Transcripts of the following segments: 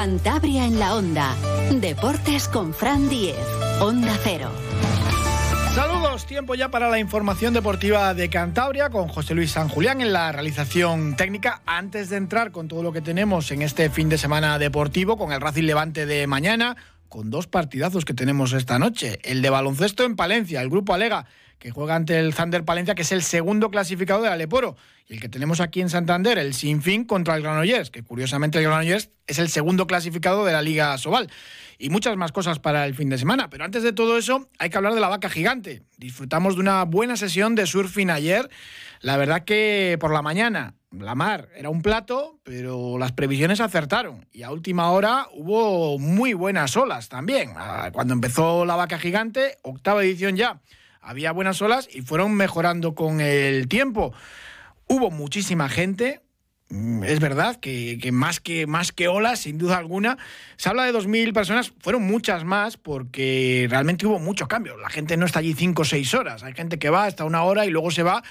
Cantabria en la Onda. Deportes con Fran Diez. Onda Cero. Saludos, tiempo ya para la información deportiva de Cantabria con José Luis San Julián en la realización técnica. Antes de entrar con todo lo que tenemos en este fin de semana deportivo, con el Racing Levante de mañana, con dos partidazos que tenemos esta noche. El de baloncesto en Palencia, el grupo Alega que juega ante el Thunder Palencia, que es el segundo clasificado del Aleporo. Y el que tenemos aquí en Santander, el Sinfín contra el Granollers, que curiosamente el Granollers es el segundo clasificado de la Liga Sobal. Y muchas más cosas para el fin de semana. Pero antes de todo eso, hay que hablar de la vaca gigante. Disfrutamos de una buena sesión de surfing ayer. La verdad que por la mañana la mar era un plato, pero las previsiones acertaron. Y a última hora hubo muy buenas olas también. Ah, cuando empezó la vaca gigante, octava edición ya había buenas olas y fueron mejorando con el tiempo. Hubo muchísima gente, mm, es verdad que, más que más que olas, sin duda alguna. Se habla de 2.000 personas, fueron muchas más porque realmente hubo mucho cambio. La gente no está allí 5 o 6 horas. Hay gente que va hasta una hora y luego se va.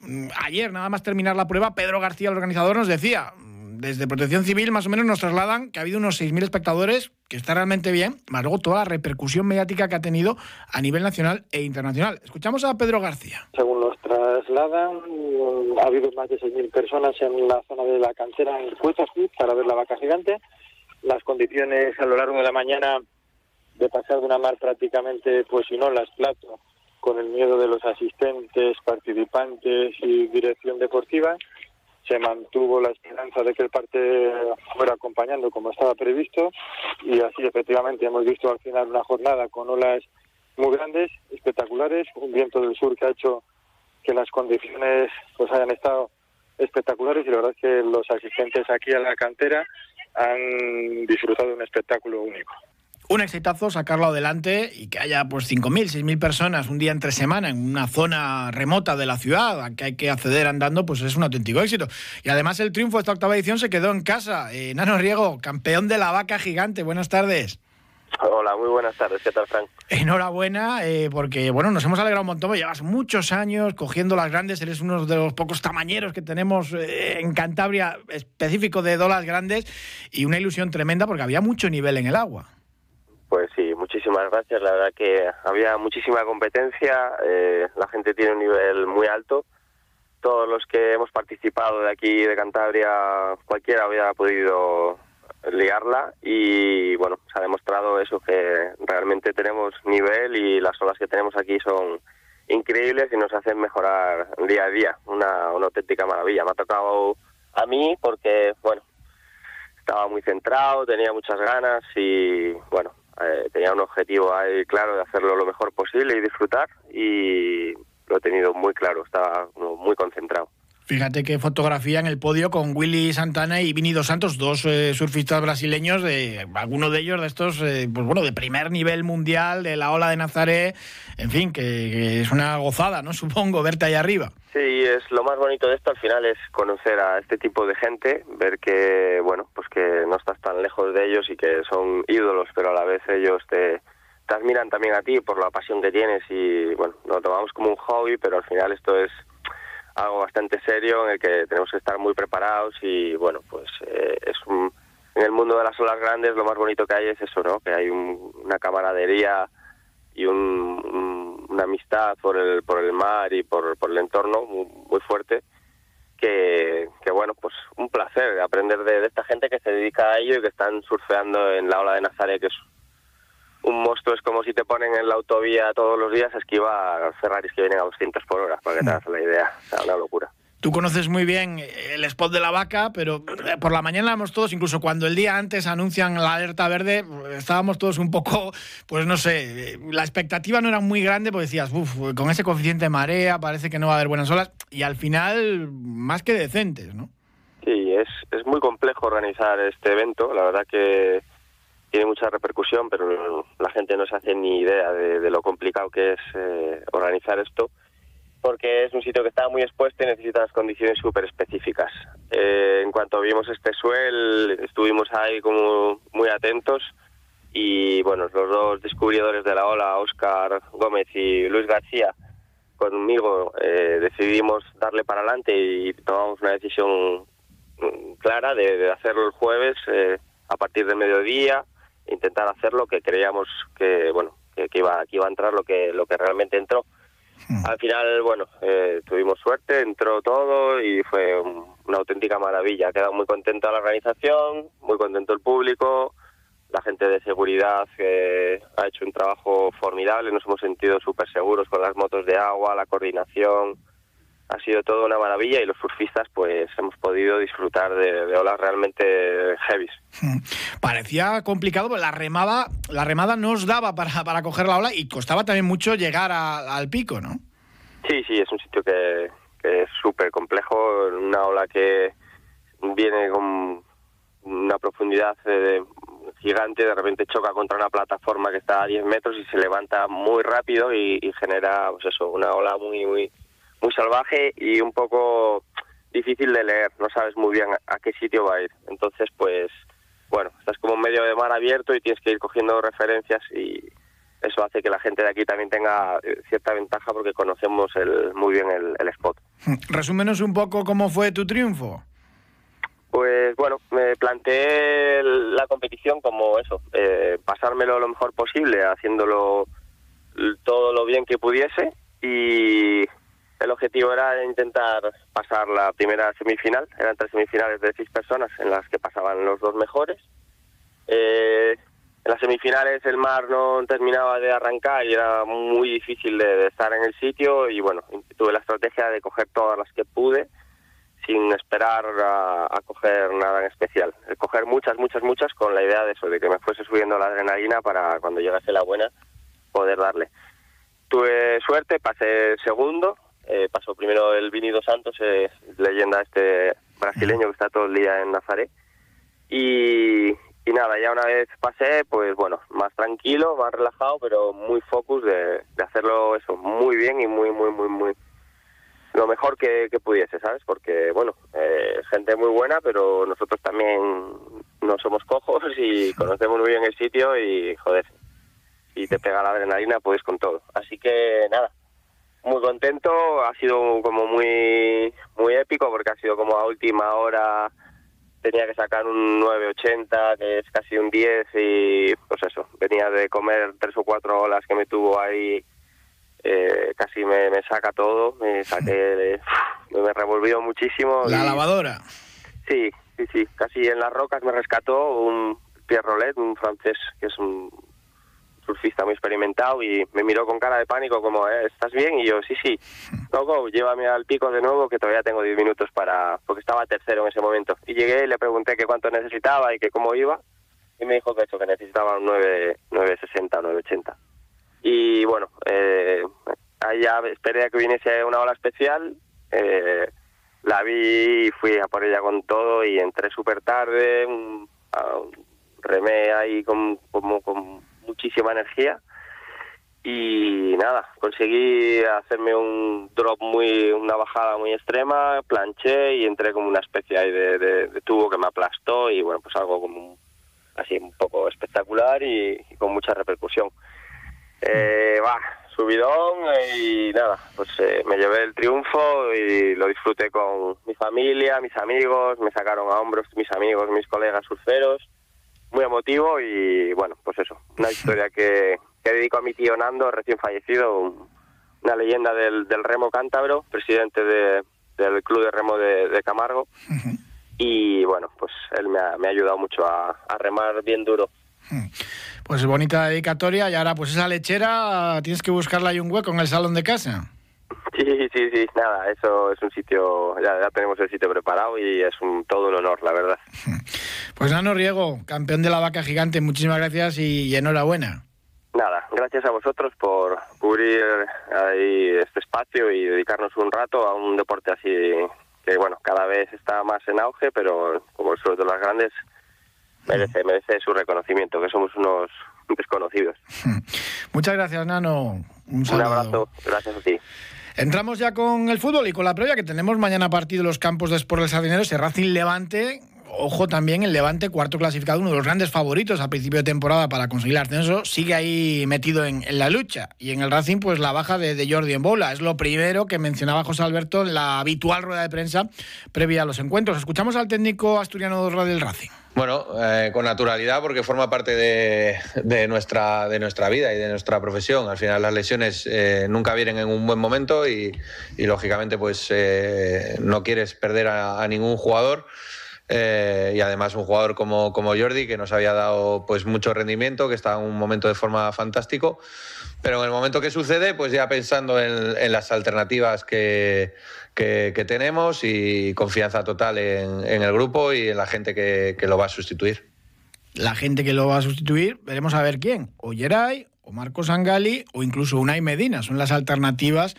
Mm, ayer, nada más terminar la prueba, Pedro García, el organizador, nos decía, desde Protección Civil más o menos nos trasladan que ha habido unos 6.000 espectadores, que está realmente bien, más luego toda la repercusión mediática que ha tenido a nivel nacional e internacional. Escuchamos a Pedro García. Según nos trasladan, ha habido más de 6.000 personas en la zona de la cantera en Cuetas para ver la vaca gigante. Las condiciones a lo largo de la mañana de pasar de una mar prácticamente, pues si no, las plato, con el miedo de los asistentes, participantes y dirección deportiva, se mantuvo la esperanza de que el parte fuera acompañando como estaba previsto. Y así efectivamente hemos visto al final una jornada con olas muy grandes, espectaculares, un viento del sur que ha hecho que las condiciones pues hayan estado espectaculares. Y la verdad es que los asistentes aquí a la cantera han disfrutado de un espectáculo único un exitazo sacarlo adelante y que haya pues 5.000, 6.000 personas un día entre semana en una zona remota de la ciudad a que hay que acceder andando, pues es un auténtico éxito. Y además el triunfo de esta octava edición se quedó en casa. Eh, Nano Riego, campeón de la vaca gigante. Buenas tardes. Hola, muy buenas tardes. ¿Qué tal, Frank? Enhorabuena, eh, porque bueno, nos hemos alegrado un montón. Llevas muchos años cogiendo las grandes. Eres uno de los pocos tamañeros que tenemos eh, en Cantabria, específico de dolas grandes, y una ilusión tremenda porque había mucho nivel en el agua. Pues sí, muchísimas gracias. La verdad que había muchísima competencia, eh, la gente tiene un nivel muy alto. Todos los que hemos participado de aquí, de Cantabria, cualquiera había podido liarla y bueno, se ha demostrado eso, que realmente tenemos nivel y las olas que tenemos aquí son increíbles y nos hacen mejorar día a día. Una, una auténtica maravilla. Me ha tocado a mí porque, bueno, estaba muy centrado, tenía muchas ganas y bueno, eh, tenía un objetivo ahí claro de hacerlo lo mejor posible y disfrutar y lo he tenido muy claro, estaba muy concentrado. Fíjate qué fotografía en el podio con Willy Santana y Vini Dos Santos, dos eh, surfistas brasileños, de alguno de ellos de estos, eh, pues bueno, de primer nivel mundial, de la ola de Nazaré, en fin, que, es una gozada, ¿no? Supongo, verte ahí arriba. Sí, es lo más bonito de esto al final es conocer a este tipo de gente, ver que, bueno, pues que no estás tan lejos de ellos y que son ídolos, pero a la vez ellos te admiran también a ti por la pasión que tienes y, bueno, lo tomamos como un hobby, pero al final esto es algo bastante serio en el que tenemos que estar muy preparados y bueno pues eh, es un, en el mundo de las olas grandes lo más bonito que hay es eso no que hay una camaradería y un, una amistad por el por el mar y por, por el entorno muy, fuerte que, que, bueno pues un placer aprender de, de, esta gente que se dedica a ello y que están surfeando en la ola de Nazaret que es un monstruo es como si te ponen en la autovía todos los días a esquivar Ferraris que vienen a 200 por hora, para que te hagas la idea. O sea, una locura. Tú conoces muy bien el spot de la vaca, pero por la mañana éramos todos, incluso cuando el día antes anuncian la alerta verde, estábamos todos un poco, pues no sé, la expectativa no era muy grande porque decías, uff, con ese coeficiente de marea parece que no va a haber buenas olas y al final más que decentes, ¿no? Sí, es, es muy complejo organizar este evento, la verdad que tiene mucha repercusión, pero la gente no se hace ni idea de, lo complicado que es eh, organizar esto, porque es un sitio que está muy expuesto y necesita las condiciones súper específicas. Eh, en cuanto vimos este suel, estuvimos ahí como muy atentos y bueno, los dos descubridores de la ola, Oscar Gómez y Luis García, conmigo eh, decidimos darle para adelante y tomamos una decisión clara de, de hacerlo el jueves a partir del mediodía, intentar hacer lo que creíamos que, bueno, que, iba, que iba a entrar lo que, lo que realmente entró. Hmm. Al final, bueno, eh, tuvimos suerte, entró todo y fue una auténtica maravilla. Ha quedado muy contenta la organización, muy contento el público, la gente de seguridad que ha hecho un trabajo formidable, nos hemos sentido súper seguros con las motos de agua, la coordinación, ha sido todo una maravilla y los surfistas pues hemos podido disfrutar de, olas realmente heavy. Parecía complicado, pero la remada, la remada no os daba para, para coger la ola y costaba también mucho llegar al pico, ¿no? Sí, sí, es un sitio que, que es súper complejo, una ola que viene con una profundidad eh, gigante, de repente choca contra una plataforma que está a 10 metros y se levanta muy rápido y, y genera pues eso, una ola muy, muy muy salvaje y un poco difícil de leer, no sabes muy bien a, qué sitio va a ir. Entonces, pues, bueno, estás como medio de mar abierto y tienes que ir cogiendo referencias y eso hace que la gente de aquí también tenga eh, cierta ventaja porque conocemos el, muy bien el, spot. Resúmenos un poco cómo fue tu triunfo. Pues bueno, me planteé la competición como eso, eh, pasármelo lo mejor posible, haciéndolo todo lo bien que pudiese y objetivo era intentar pasar la primera semifinal, eran tres semifinales de seis personas en las que pasaban los dos mejores. Eh, en las semifinales el mar no terminaba de arrancar y era muy difícil de, estar en el sitio y bueno, tuve la estrategia de coger todas las que pude sin esperar a, a, coger nada en especial. Coger muchas, muchas, muchas con la idea de eso, de que me fuese subiendo la adrenalina para cuando llegase la buena poder darle. Tuve suerte, pasé segundo, eh, pasó primero el Vinido Santos, eh, leyenda este brasileño que está todo el día en Nazaret. Y, y nada, ya una vez pasé, pues bueno, más tranquilo, más relajado, pero muy focus de, de hacerlo eso muy bien y muy, muy, muy, muy lo mejor que, que pudiese, ¿sabes? Porque, bueno, eh, gente muy buena, pero nosotros también no somos cojos y conocemos muy bien el sitio y, joder, y te pega la adrenalina, pues con todo. Así que, nada, muy contento, ha sido como muy muy épico porque ha sido como a última hora tenía que sacar un 9.80 que es casi un 10 y pues eso, venía de comer tres o cuatro olas que me tuvo ahí eh, casi me, saca todo, me saqué, me revolvió muchísimo. La lavadora. Sí, sí, sí, casi en las rocas me rescató un Pierre Rollet, un francés que es un surfista muy experimentado y me miró con cara de pánico como, eh, ¿estás bien? Y yo, sí, sí, no, go, llévame al pico de nuevo que todavía tengo 10 minutos para, porque estaba tercero en ese momento. Y llegué y le pregunté que cuánto necesitaba y que cómo iba y me dijo que eso, que necesitaba un 9, 960 980. Y bueno, eh, ya esperé a que viniese una ola especial, eh, la vi y fui a por ella con todo y entré súper tarde, un, remé ahí con, como con muchísima energía y nada, conseguí hacerme un drop muy, una bajada muy extrema, planché y entré como una especie de, tubo que me aplastó y bueno, pues algo como así un poco espectacular y, con mucha repercusión. Eh, subidón y nada, pues eh, me llevé el triunfo y lo disfruté con mi familia, mis amigos, me sacaron a hombros mis amigos, mis colegas surferos muy emotivo y bueno, pues eso, una historia que, que dedico a mi tío Nando, recién fallecido, una leyenda del, del remo cántabro, presidente de, del Club de Remo de, Camargo. Y bueno, pues él me ha, me ha ayudado mucho a, a, remar bien duro. Pues bonita dedicatoria y ahora pues esa lechera tienes que buscarla ahí un hueco en el salón de casa. Sí, sí, sí, nada, eso es un sitio, ya, ya tenemos el sitio preparado y es un, todo un honor, la verdad. Pues Nano Riego, campeón de la vaca gigante, muchísimas gracias y, enhorabuena. Nada, gracias a vosotros por cubrir ahí este espacio y dedicarnos un rato a un deporte así que, bueno, cada vez está más en auge, pero como el de las grandes, merece, merece su reconocimiento, que somos unos desconocidos. Muchas gracias, Nano. Un, un abrazo, gracias a ti. Entramos ya con el fútbol y con la previa que tenemos mañana partido los campos de Sport del Sardineros, el Racing Levante. Ojo también el Levante, cuarto clasificado, uno de los grandes favoritos a principio de temporada para conseguir el ascenso, sigue ahí metido en, la lucha. Y en el Racing, pues la baja de, de, Jordi en bola. Es lo primero que mencionaba José Alberto en la habitual rueda de prensa previa a los encuentros. Escuchamos al técnico asturiano del Racing. Bueno, eh, con naturalidad porque forma parte de, nuestra, de nuestra vida y de nuestra profesión. Al final las lesiones eh, nunca vienen en un buen momento y, lógicamente pues eh, no quieres perder a, ningún jugador. Y además un jugador como, como Jordi que nos había dado pues mucho rendimiento, que está en un momento de forma fantástico. Pero en el momento que sucede, pues ya pensando en las alternativas que, que, tenemos y confianza total en, el grupo y en la gente que, lo va a sustituir. La gente que lo va a sustituir, veremos a ver quién. O Geray, o Marcos Angali, o incluso Unai Medina. Son las alternativas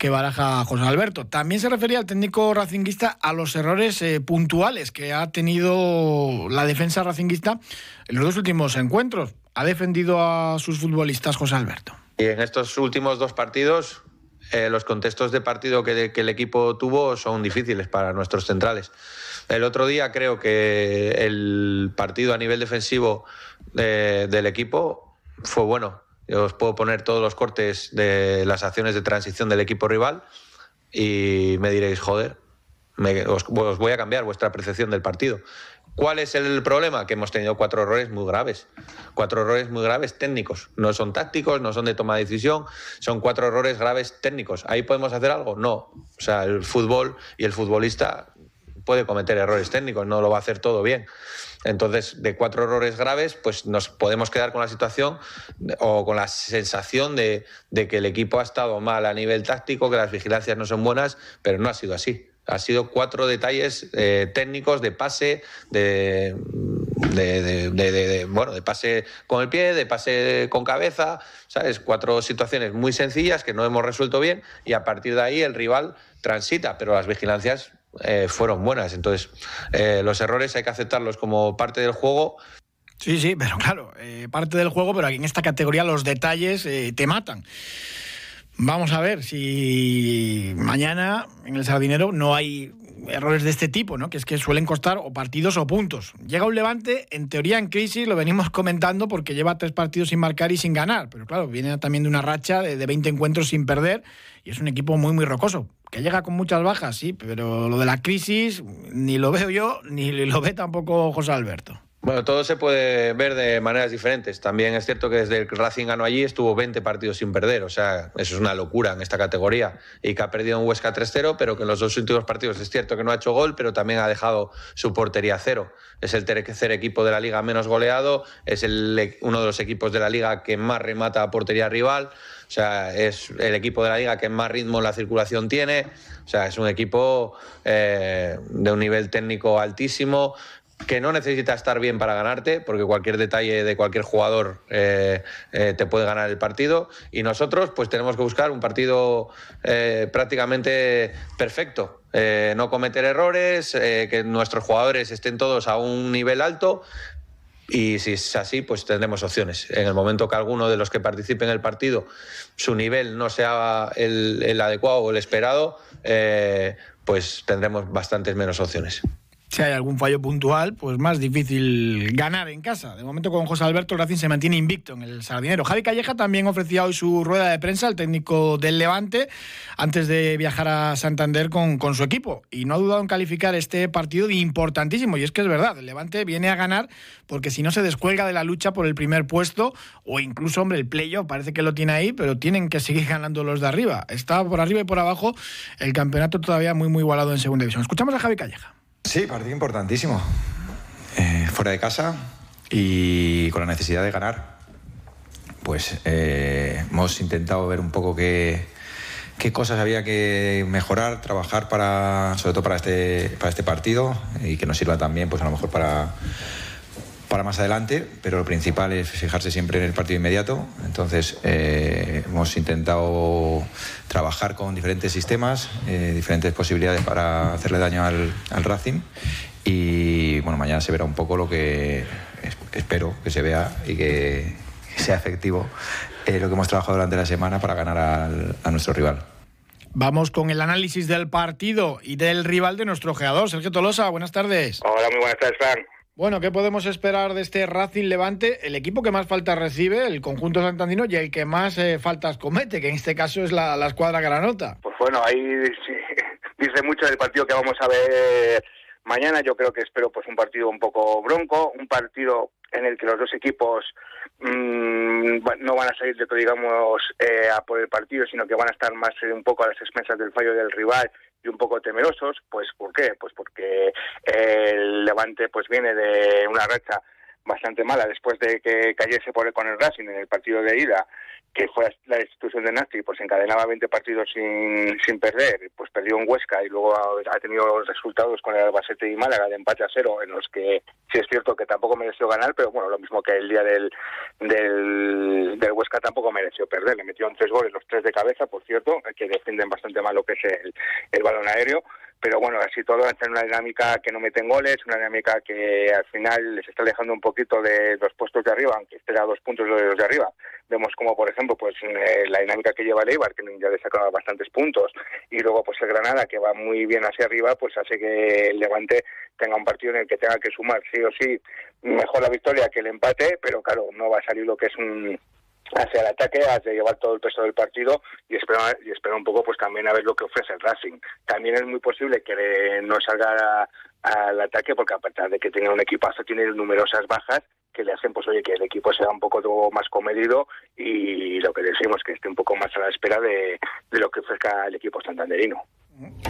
que baraja José Alberto. También se refería al técnico racinguista a los errores eh, puntuales que ha tenido la defensa racinguista en los dos últimos encuentros. Ha defendido a sus futbolistas José Alberto. Y en estos últimos dos partidos eh, los contextos de partido que, el equipo tuvo son difíciles para nuestros centrales. El otro día creo que el partido a nivel defensivo del equipo fue bueno. Os puedo poner todos los cortes de las acciones de transición del equipo rival y me diréis, joder, os, voy a cambiar vuestra percepción del partido. ¿Cuál es el problema? Que hemos tenido cuatro errores muy graves. Cuatro errores muy graves técnicos. No son tácticos, no son de toma de decisión, son cuatro errores graves técnicos. ¿Ahí podemos hacer algo? No. O sea, el fútbol y el futbolista puede cometer errores técnicos, no lo va a hacer todo bien. Entonces, de cuatro errores graves, pues nos podemos quedar con la situación o con la sensación de, de que el equipo ha estado mal a nivel táctico, que las vigilancias no son buenas, pero no ha sido así. Ha sido cuatro detalles eh, técnicos de pase, de, bueno, de pase con el pie, de pase con cabeza, ¿sabes? Cuatro situaciones muy sencillas que no hemos resuelto bien y a partir de ahí el rival transita, pero las vigilancias eh, fueron buenas. Entonces, eh, los errores hay que aceptarlos como parte del juego. Sí, sí, pero claro, parte del juego, pero aquí en esta categoría los detalles te matan. Vamos a ver si mañana en el Sardinero no hay errores de este tipo, ¿no? Que es que suelen costar o partidos o puntos. Llega un Levante, en teoría en crisis, lo venimos comentando porque lleva tres partidos sin marcar y sin ganar. Pero claro, viene también de una racha de, de 20 encuentros sin perder y es un equipo muy, muy rocoso. Que llega con muchas bajas, sí, pero lo de la crisis ni lo veo yo, ni lo ve tampoco José Alberto. Bueno, todo se puede ver de maneras diferentes. También es cierto que desde el Racing ganó allí estuvo 20 partidos sin perder. O sea, eso es una locura en esta categoría. Y que ha perdido en Huesca 3-0, pero que en los dos últimos partidos es cierto que no ha hecho gol, pero también ha dejado su portería cero. Es el tercer equipo de la liga menos goleado, es el, uno de los equipos de la liga que más remata a portería rival. O sea, es el equipo de la liga que más ritmo en la circulación tiene. O sea, es un equipo eh, de un nivel técnico altísimo que no necesita estar bien para ganarte, porque cualquier detalle de cualquier jugador eh, eh, te puede ganar el partido. Y nosotros, pues tenemos que buscar un partido eh, prácticamente perfecto. no cometer errores, que nuestros jugadores estén todos a un nivel alto. Y si es así, pues tendremos opciones. En el momento que alguno de los que participe en el partido, su nivel no sea el, el adecuado o el esperado, pues tendremos bastantes menos opciones si hay algún fallo puntual, pues más difícil ganar en casa. De momento con José Alberto Racing se mantiene invicto en el Sardinero. Javi Calleja también ofrecía hoy su rueda de prensa al técnico del Levante antes de viajar a Santander con, su equipo. Y no ha dudado en calificar este partido de importantísimo. Y es que es verdad, el Levante viene a ganar porque si no se descuelga de la lucha por el primer puesto o incluso, hombre, el playoff parece que lo tiene ahí, pero tienen que seguir ganando los de arriba. Está por arriba y por abajo el campeonato todavía muy, muy igualado en segunda división. Escuchamos a Javi Calleja. Sí, partido importantísimo. Eh, fuera de casa y con la necesidad de ganar. Pues eh, hemos intentado ver un poco qué, qué cosas había que mejorar, trabajar para, sobre todo para este, para este partido y que nos sirva también, pues a lo mejor para, para más adelante, pero lo principal es fijarse siempre en el partido inmediato. Entonces, eh, hemos intentado trabajar con diferentes sistemas, eh, diferentes posibilidades para hacerle daño al, Racing. Y bueno, mañana se verá un poco lo que espero que se vea y que sea efectivo eh, lo que hemos trabajado durante la semana para ganar a nuestro rival. Vamos con el análisis del partido y del rival de nuestro geador, Sergio Tolosa. Buenas tardes. Hola, muy buenas tardes, Frank. Bueno, ¿qué podemos esperar de este Racing Levante? El equipo que más faltas recibe, el conjunto santandino, y el que más eh, faltas comete, que en este caso es la, escuadra granota. Pues bueno, ahí dice mucho del partido que vamos a ver Mañana yo creo que espero pues un partido un poco bronco, un partido en el que los dos equipos mmm, no van a salir de digamos eh, a por el partido, sino que van a estar más eh, un poco a las expensas del fallo del rival y un poco temerosos, pues ¿por qué? Pues porque el Levante pues viene de una racha bastante mala después de que cayese por, con el Racing en el partido de ida que fue la institución de Nasti, pues encadenaba 20 partidos sin, sin perder, pues perdió en Huesca y luego ha, tenido resultados con el Albacete y Málaga de empate a cero, en los que sí es cierto que tampoco mereció ganar, pero bueno, lo mismo que el día del, del, Huesca tampoco mereció perder, le metió en tres goles, los tres de cabeza, por cierto, que defienden bastante mal lo que es el, el balón aéreo, pero bueno, así todo está en una dinámica que no meten goles, una dinámica que al final les está alejando un poquito de los puestos de arriba, aunque esté a dos puntos de los de arriba. Vemos como, por ejemplo, pues eh, la dinámica que lleva el Eibar, que ya le sacaba bastantes puntos, y luego pues el Granada, que va muy bien hacia arriba, pues hace que el Levante tenga un partido en el que tenga que sumar sí o sí mejor la victoria que el empate, pero claro, no va a salir lo que es un hacia el ataque, de llevar todo el peso del partido y esperar, y esperar un poco pues también a ver lo que ofrece el Racing. También es muy posible que no salga al ataque porque a pesar de que tenga un equipazo tiene numerosas bajas que le hacen pues oye que el equipo sea un poco más comedido y lo que decimos que esté un poco más a la espera de, de lo que ofrezca el equipo santanderino.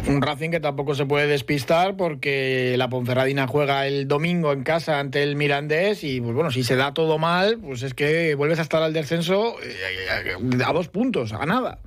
Un Racing que tampoco se puede despistar porque la Ponferradina juega el domingo en casa ante el Mirandés y pues bueno, si se da todo mal, pues es que vuelves a estar al descenso eh, a dos puntos, a nada.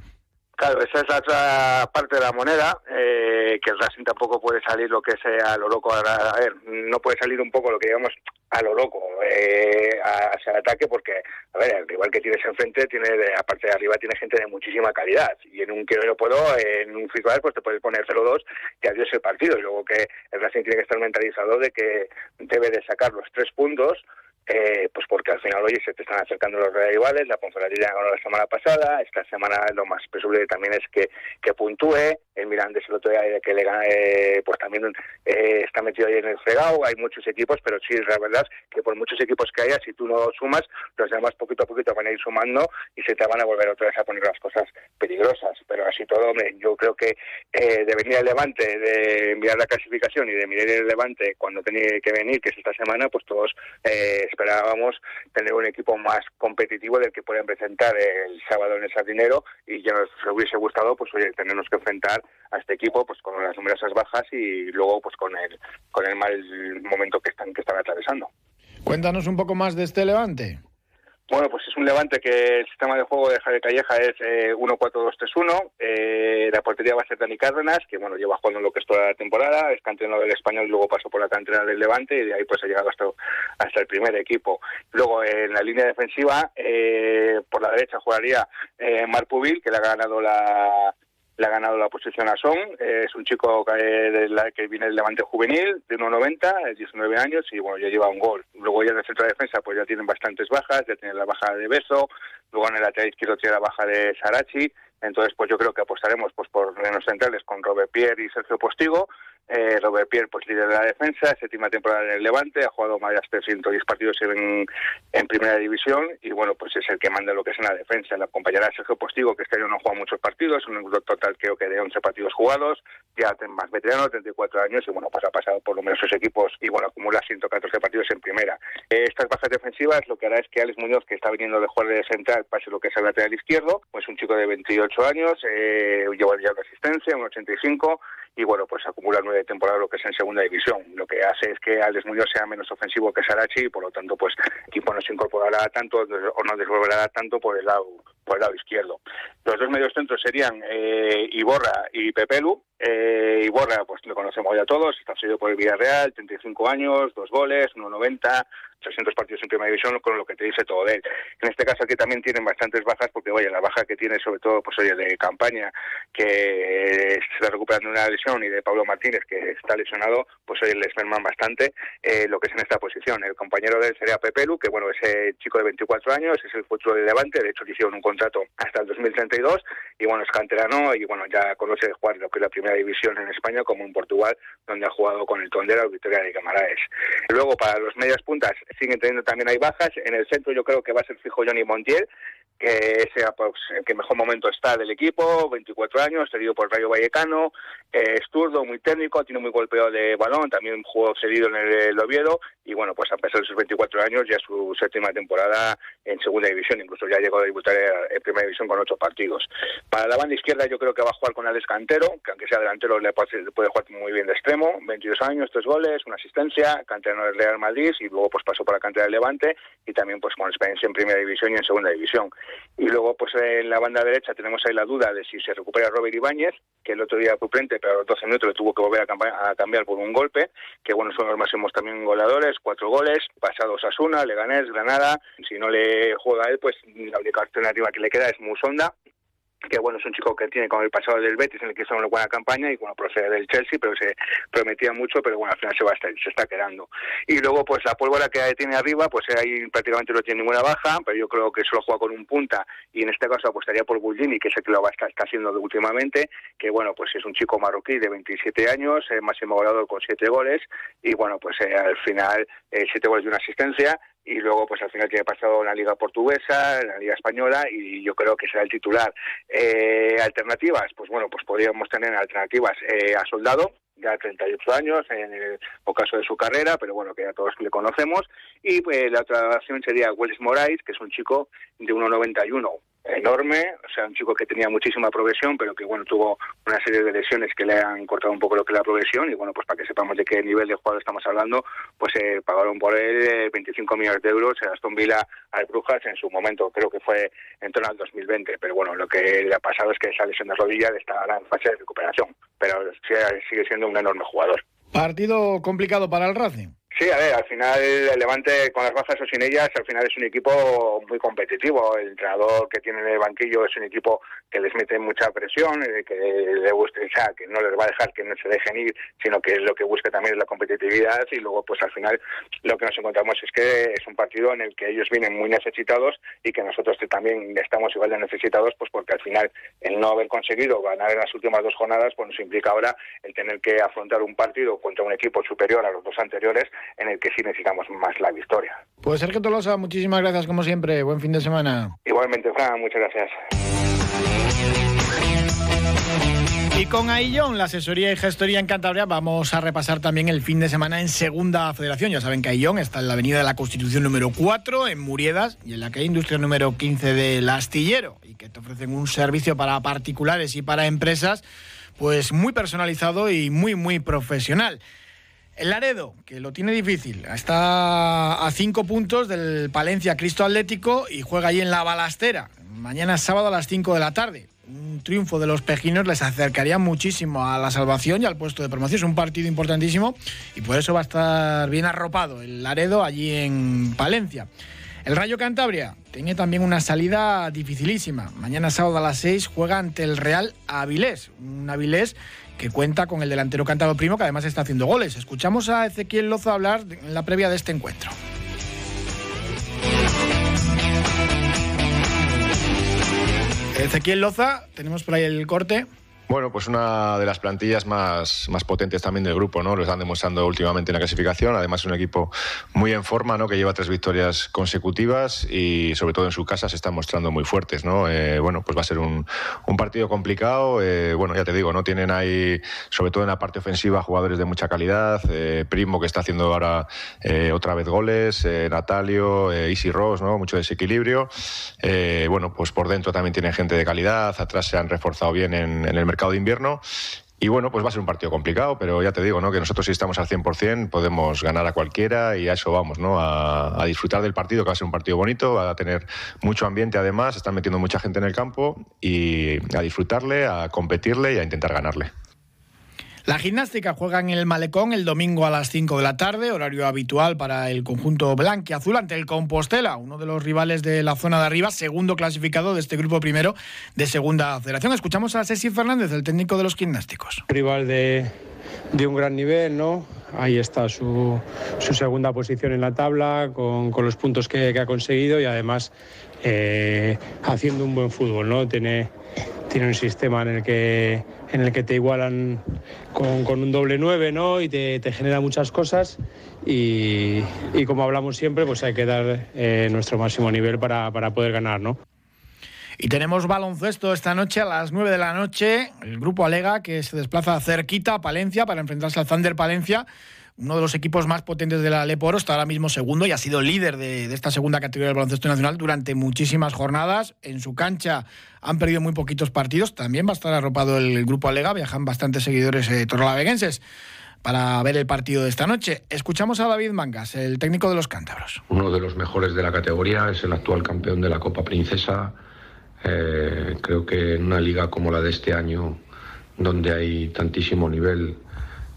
Claro, esa es la otra parte de la moneda, eh, que el Racing tampoco puede salir lo que sea lo loco. A, ver, no puede salir un poco lo que digamos a lo loco eh, hacia el ataque, porque, a ver, el rival que tienes enfrente tiene, aparte de arriba, tiene gente de muchísima calidad. Y en un quiero lo puedo, en un festival, pues te puedes poner 0-2 y adiós el partido. Y luego que el Racing tiene que estar mentalizado de que debe de sacar los tres puntos eh, pues porque al final, hoy se te están acercando los rivales, la Ponferradina ganó la semana pasada, esta semana lo más posible también es que, que puntúe, el Mirandés el otro día que le gana, eh, pues también eh, está metido ahí en el fregado, hay muchos equipos, pero sí, la verdad que por muchos equipos que haya, si tú no sumas, los demás poquito a poquito van a ir sumando y se te van a volver otra vez a poner las cosas peligrosas, pero así todo, yo creo que de venir al Levante, de mirar la clasificación y de mirar el Levante cuando tenía que venir, que es esta semana, pues todos eh, esperábamos tener un equipo más competitivo del que pueden presentar el sábado en el Sardinero y ya nos hubiese gustado pues oye tenernos que enfrentar a este equipo pues con las numerosas bajas y luego pues con el con el mal momento que están que están atravesando. Cuéntanos un poco más de este Levante. Bueno, pues es un Levante que el sistema de juego de Javier Calleja es eh, 1-4-2-3-1. Eh, la portería va a ser Dani Cárdenas, que bueno lleva jugando lo que es toda la temporada, es canterano del español, luego pasó por la cantera del Levante y de ahí pues ha llegado hasta, hasta el primer equipo. Luego en la línea defensiva, eh, por la derecha jugaría eh, Marc Pubil, que le ha ganado la, le ha ganado la posición a Son, eh, es un chico que, de la, que viene del Levante juvenil, de 1,90, es 19 años y bueno, ya lleva un gol. Luego ya en el centro de defensa pues ya tienen bastantes bajas, ya tienen la baja de Beso, luego en el lateral izquierdo tiene la baja de Sarachi, entonces pues yo creo que apostaremos pues por los centrales con Robert Pierre y Sergio Postigo, eh, Robert Pierre, pues líder de la defensa, séptima temporada en el Levante, ha jugado más de 110 partidos en, primera división y bueno, pues es el que manda lo que es en la defensa. La acompañará Sergio Postigo, que este año no juega muchos partidos, un total creo que de 11 partidos jugados, ya más veterano, 34 años y bueno, pues ha pasado por esos equipos y bueno, acumula 114 partidos en primera. Eh, estas bajas defensivas lo que hará es que Alex Muñoz, que está viniendo de jugar de central, pase lo que es el lateral izquierdo, pues un chico de 28 años, eh, lleva ya la asistencia, un 85 y bueno, pues acumula nueve temporadas lo que es en segunda división. Lo que hace es que Alex Muñoz sea menos ofensivo que Sarachi y por lo tanto pues el equipo no se incorporará tanto o no desvolverá tanto por el lado por el lado izquierdo. Los dos medios centros serían eh, Iborra y Pepelu. Eh, Iborra, pues lo conocemos ya todos, está seguido por el Villarreal, 35 años, dos goles, 1,90, 300 partidos en primera división, con lo que te dice todo de él. En este caso aquí también tienen bastantes bajas, porque oye, la baja que tiene sobre todo, pues oye, de campaña, que se está recuperando una lesión, y de Pablo Martínez, que está lesionado, pues oye, les merman bastante eh, lo que es en esta posición. El compañero de él sería Pepelu, que bueno, ese chico de 24 años, es el futuro de Levante, de hecho le hicieron un contrato hasta el 2032, y bueno, es canterano, y bueno, ya conoce jugar lo que es la primera división en España, como en Portugal, donde ha jugado con el Tondera o Victoria de Camaraes. Luego, para los medias puntas, siguen teniendo también hay bajas. En el centro yo creo que va a ser fijo Johnny Montiel, que sea pues, el que mejor momento está del equipo, 24 años, cedido por Rayo Vallecano, eh, es zurdo, muy técnico, tiene muy golpeo de balón, también jugó cedido en el, Oviedo y bueno, pues a pesar de sus 24 años ya su séptima temporada en segunda división, incluso ya llegó a debutar en primera división con ocho partidos. Para la banda izquierda yo creo que va a jugar con Alex Cantero, que aunque sea delantero le puede, jugar muy bien de extremo, 22 años, tres goles, una asistencia, cantera del Real Madrid y luego pues pasó por la cantera del Levante y también pues con experiencia en primera división y en segunda división. Y luego, pues en la banda derecha tenemos ahí la duda de si se recupera Robert Ibáñez, que el otro día fue frente, pero a los 12 minutos le tuvo que volver a, cambiar por un golpe, que bueno, son los máximos también goleadores, cuatro goles, pasados a Suna, Leganés, Granada. Si no le juega él, pues la única alternativa que le queda es Musonda, que bueno, es un chico que tiene como el pasado del Betis en el que hizo una buena campaña y bueno, procede del Chelsea, pero se prometía mucho, pero bueno, al final se va a estar, se está quedando. Y luego pues la pólvora que tiene arriba, pues ahí prácticamente no tiene ninguna baja, pero yo creo que solo juega con un punta y en este caso apostaría por Bullini, que es el que lo va a estar, está haciendo últimamente, que bueno, pues es un chico marroquí de 27 años, eh, máximo goleador con 7 goles y bueno, pues eh, al final eh, 7 goles de una asistencia y luego pues al final tiene pasado en la liga portuguesa, la liga española y yo creo que será el titular. Eh, alternativas, pues bueno, pues podríamos tener alternativas eh, a Soldado, ya 38 años en el ocaso de su carrera, pero bueno, que ya todos le conocemos. Y pues la otra opción sería Willis Moraes, que es un chico de 1,91 enorme, o sea, un chico que tenía muchísima progresión, pero que bueno, tuvo una serie de lesiones que le han cortado un poco lo que es la progresión y bueno, pues para que sepamos de qué nivel de jugador estamos hablando, pues eh, pagaron por él 25 millones de euros a Aston Villa al Brujas en su momento, creo que fue en torno al 2020, pero bueno, lo que le ha pasado es que esa lesión de rodilla está en fase de recuperación, pero sigue siendo un enorme jugador. Partido complicado para el Racing. Sí, a ver, al final el Levante con las bajas o sin ellas, al final es un equipo muy competitivo. El entrenador que tiene en el banquillo es un equipo que les mete mucha presión, eh, que le sea, que no les va a dejar que no se dejen ir, sino que lo que busca también es la competitividad y luego pues al final lo que nos encontramos es que es un partido en el que ellos vienen muy necesitados y que nosotros también estamos igual de necesitados pues porque al final el no haber conseguido ganar en las últimas dos jornadas pues nos implica ahora el tener que afrontar un partido contra un equipo superior a los dos anteriores en el que sí necesitamos más la victoria. Pues Sergio Tolosa, muchísimas gracias como siempre. Buen fin de semana. Igualmente, Fran, muchas gracias. Y con Aillón, la asesoría y gestoría en Cantabria, vamos a repasar también el fin de semana en Segunda Federación. Ya saben que Aillón está en la Avenida de la Constitución número 4, en Muriedas, y en la calle Industria número 15 del Astillero, y que te ofrecen un servicio para particulares y para empresas, pues muy personalizado y muy, muy profesional. El Laredo, que lo tiene difícil, está a cinco puntos del Palencia Cristo Atlético y juega allí en la balastera. Mañana sábado a las 5 de la tarde. Un triunfo de los pejinos les acercaría muchísimo a la salvación y al puesto de promoción. Es un partido importantísimo y por eso va a estar bien arropado el Laredo allí en Palencia. El Rayo Cantabria tiene también una salida dificilísima. Mañana sábado a las 6 juega ante el Real Avilés. Un Avilés que cuenta con el delantero cantado primo que además está haciendo goles. Escuchamos a Ezequiel Lozo hablar en la previa de este encuentro. Ezequiel Loza, tenemos por ahí el corte. Bueno, pues una de las plantillas más, más potentes también del grupo, ¿no? Lo están demostrando últimamente en la clasificación. Además, es un equipo muy en forma, ¿no? Que lleva tres victorias consecutivas y, sobre todo en su casa, se están mostrando muy fuertes, ¿no? Eh, bueno, pues va a ser un, un partido complicado. Eh, bueno, ya te digo, ¿no? Tienen ahí, sobre todo en la parte ofensiva, jugadores de mucha calidad. Eh, Primo, que está haciendo ahora otra vez goles. Natalio, Easy Ross, ¿no? Mucho desequilibrio. bueno, pues por dentro también tienen gente de calidad. Atrás se han reforzado bien en, en el mercado de invierno. Y bueno, pues va a ser un partido complicado, pero ya te digo, ¿no? Que nosotros si estamos al 100% podemos ganar a cualquiera y a eso vamos, ¿no? A, a, disfrutar del partido, que va a ser un partido bonito, va a tener mucho ambiente además, están metiendo mucha gente en el campo y a disfrutarle, a competirle y a intentar ganarle. La gimnástica juega en el Malecón el domingo a las 5 de la tarde, horario habitual para el conjunto azul ante el Compostela, uno de los rivales de la zona de arriba, segundo clasificado de este grupo primero de segunda federación. Escuchamos a Ceci Fernández, el técnico de los gimnásticos. Rival de, de un gran nivel, ¿no? Ahí está su, su segunda posición en la tabla, con, con los puntos que, que, ha conseguido y además eh, haciendo un buen fútbol, ¿no? Tiene, tiene un sistema en el que en el que te igualan con, un doble 9 ¿no? y te, genera muchas cosas y, y, como hablamos siempre, pues hay que dar eh, nuestro máximo nivel para, para poder ganar. ¿no? Y tenemos baloncesto esta noche a las 9 de la noche. El grupo Alega que se desplaza cerquita a Palencia para enfrentarse al Thunder Palencia uno de los equipos más potentes de la Leporo, está ahora mismo segundo y ha sido líder de, esta segunda categoría del baloncesto nacional durante muchísimas jornadas. En su cancha han perdido muy poquitos partidos. También va a estar arropado el, grupo Alega, viajan bastantes seguidores eh, torralaveguenses para ver el partido de esta noche. Escuchamos a David Mangas, el técnico de los cántabros. Uno de los mejores de la categoría, es el actual campeón de la Copa Princesa. Eh, creo que en una liga como la de este año, donde hay tantísimo nivel,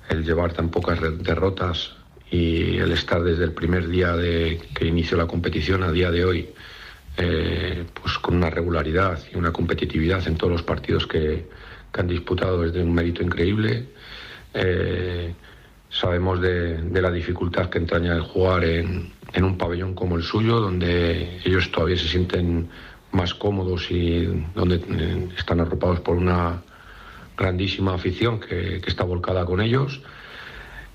el llevar tan pocas derrotas y el estar desde el primer día de que inició la competición a día de hoy, eh, pues con una regularidad y una competitividad en todos los partidos que, han disputado es de un mérito increíble. Eh, sabemos de, la dificultad que entraña el jugar en, en, un pabellón como el suyo, donde ellos todavía se sienten más cómodos y donde eh, están arropados por una grandísima afición que, está volcada con ellos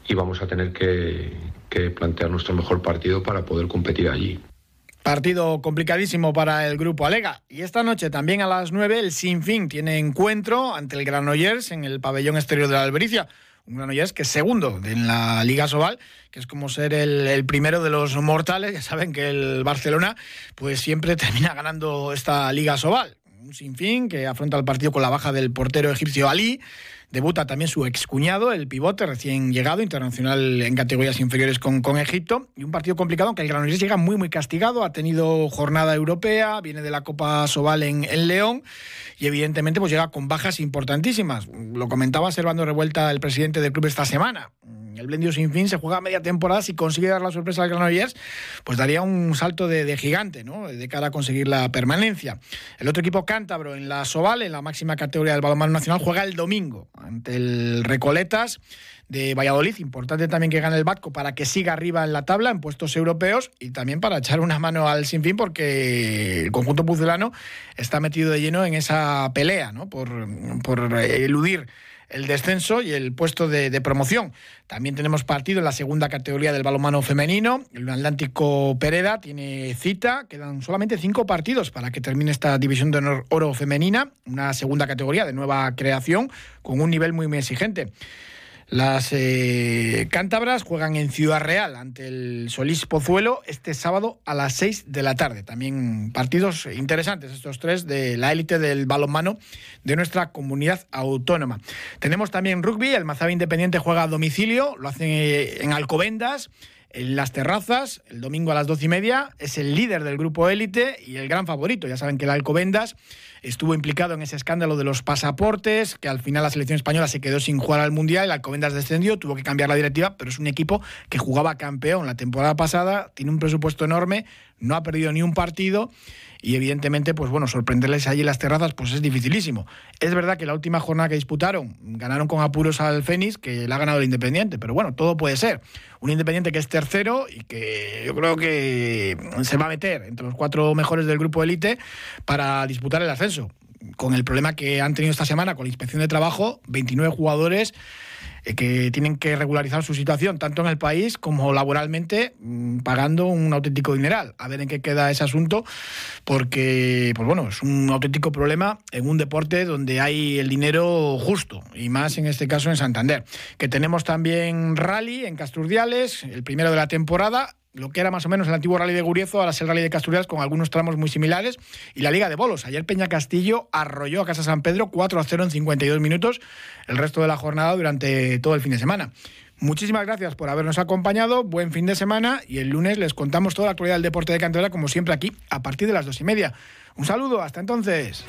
y vamos a tener que, plantear nuestro mejor partido para poder competir allí. Partido complicadísimo para el grupo Alega. Y esta noche también a las 9 el Sinfín tiene encuentro ante el Granollers en el pabellón exterior de la Albericia. Un Granollers que es segundo en la Liga Sobal, que es como ser el, el, primero de los mortales. Ya saben que el Barcelona pues siempre termina ganando esta Liga Sobal un sinfín que afronta el partido con la baja del portero egipcio Ali. Debuta también su excuñado, el pivote recién llegado, internacional en categorías inferiores con, con Egipto. Y un partido complicado, aunque el Granollers llega muy, muy castigado. Ha tenido jornada europea, viene de la Copa Sobal en, León y evidentemente pues llega con bajas importantísimas. Lo comentaba Servando Revuelta, el presidente del club esta semana el Blendio sin fin se juega media temporada. Si consigue dar la sorpresa al Granollers, pues daría un salto de, gigante, ¿no? De cara a conseguir la permanencia. El otro equipo cántabro en la Soval, en la máxima categoría del balonmano nacional, juega el domingo ante el Recoletas de Valladolid. Importante también que gane el Batco para que siga arriba en la tabla en puestos europeos y también para echar una mano al Sinfín porque el conjunto pucelano está metido de lleno en esa pelea ¿no? por, por eludir el descenso y el puesto de, promoción. También tenemos partido en la segunda categoría del balonmano femenino. El Atlántico Pereda tiene cita. Quedan solamente cinco partidos para que termine esta división de honor oro femenina, una segunda categoría de nueva creación con un nivel muy, muy exigente. Las eh, cántabras juegan en Ciudad Real ante el Solís Pozuelo este sábado a las 6 de la tarde. También partidos interesantes estos tres de la élite del balonmano de nuestra comunidad autónoma. Tenemos también rugby, el Mazabi Independiente juega a domicilio, lo hace en Alcobendas en las terrazas, el domingo a las doce y media, es el líder del grupo élite y el gran favorito. Ya saben que el Alcobendas estuvo implicado en ese escándalo de los pasaportes, que al final la selección española se quedó sin jugar al Mundial, el Alcobendas descendió, tuvo que cambiar la directiva, pero es un equipo que jugaba campeón la temporada pasada, tiene un presupuesto enorme, no ha perdido ni un partido y evidentemente, pues bueno, sorprenderles allí en las terrazas, pues es dificilísimo. Es verdad que la última jornada que disputaron ganaron con apuros al Fénix, que le ha ganado el Independiente, pero bueno, todo puede ser. Un Independiente que es tercero y que yo creo que se va a meter entre los cuatro mejores del grupo élite para disputar el ascenso. Con el problema que han tenido esta semana con la inspección de trabajo, 29 jugadores que tienen que regularizar su situación, tanto en el país como laboralmente, mm, pagando un auténtico dineral. A ver en qué queda ese asunto, porque, pues bueno, es un auténtico problema en un deporte donde hay el dinero justo, y más en este caso en Santander. Que tenemos también rally en Casturdiales, el primero de la temporada, lo que era más o menos el antiguo rally de Guriezo, ahora es el rally de Casturias con algunos tramos muy similares. Y la Liga de Bolos. Ayer Peña Castillo arrolló a Casa San Pedro 4 a 0 en 52 minutos el resto de la jornada durante todo el fin de semana. Muchísimas gracias por habernos acompañado, buen fin de semana y el lunes les contamos toda la actualidad del deporte de Cantabria como siempre aquí a partir de las dos y media. Un saludo, hasta entonces.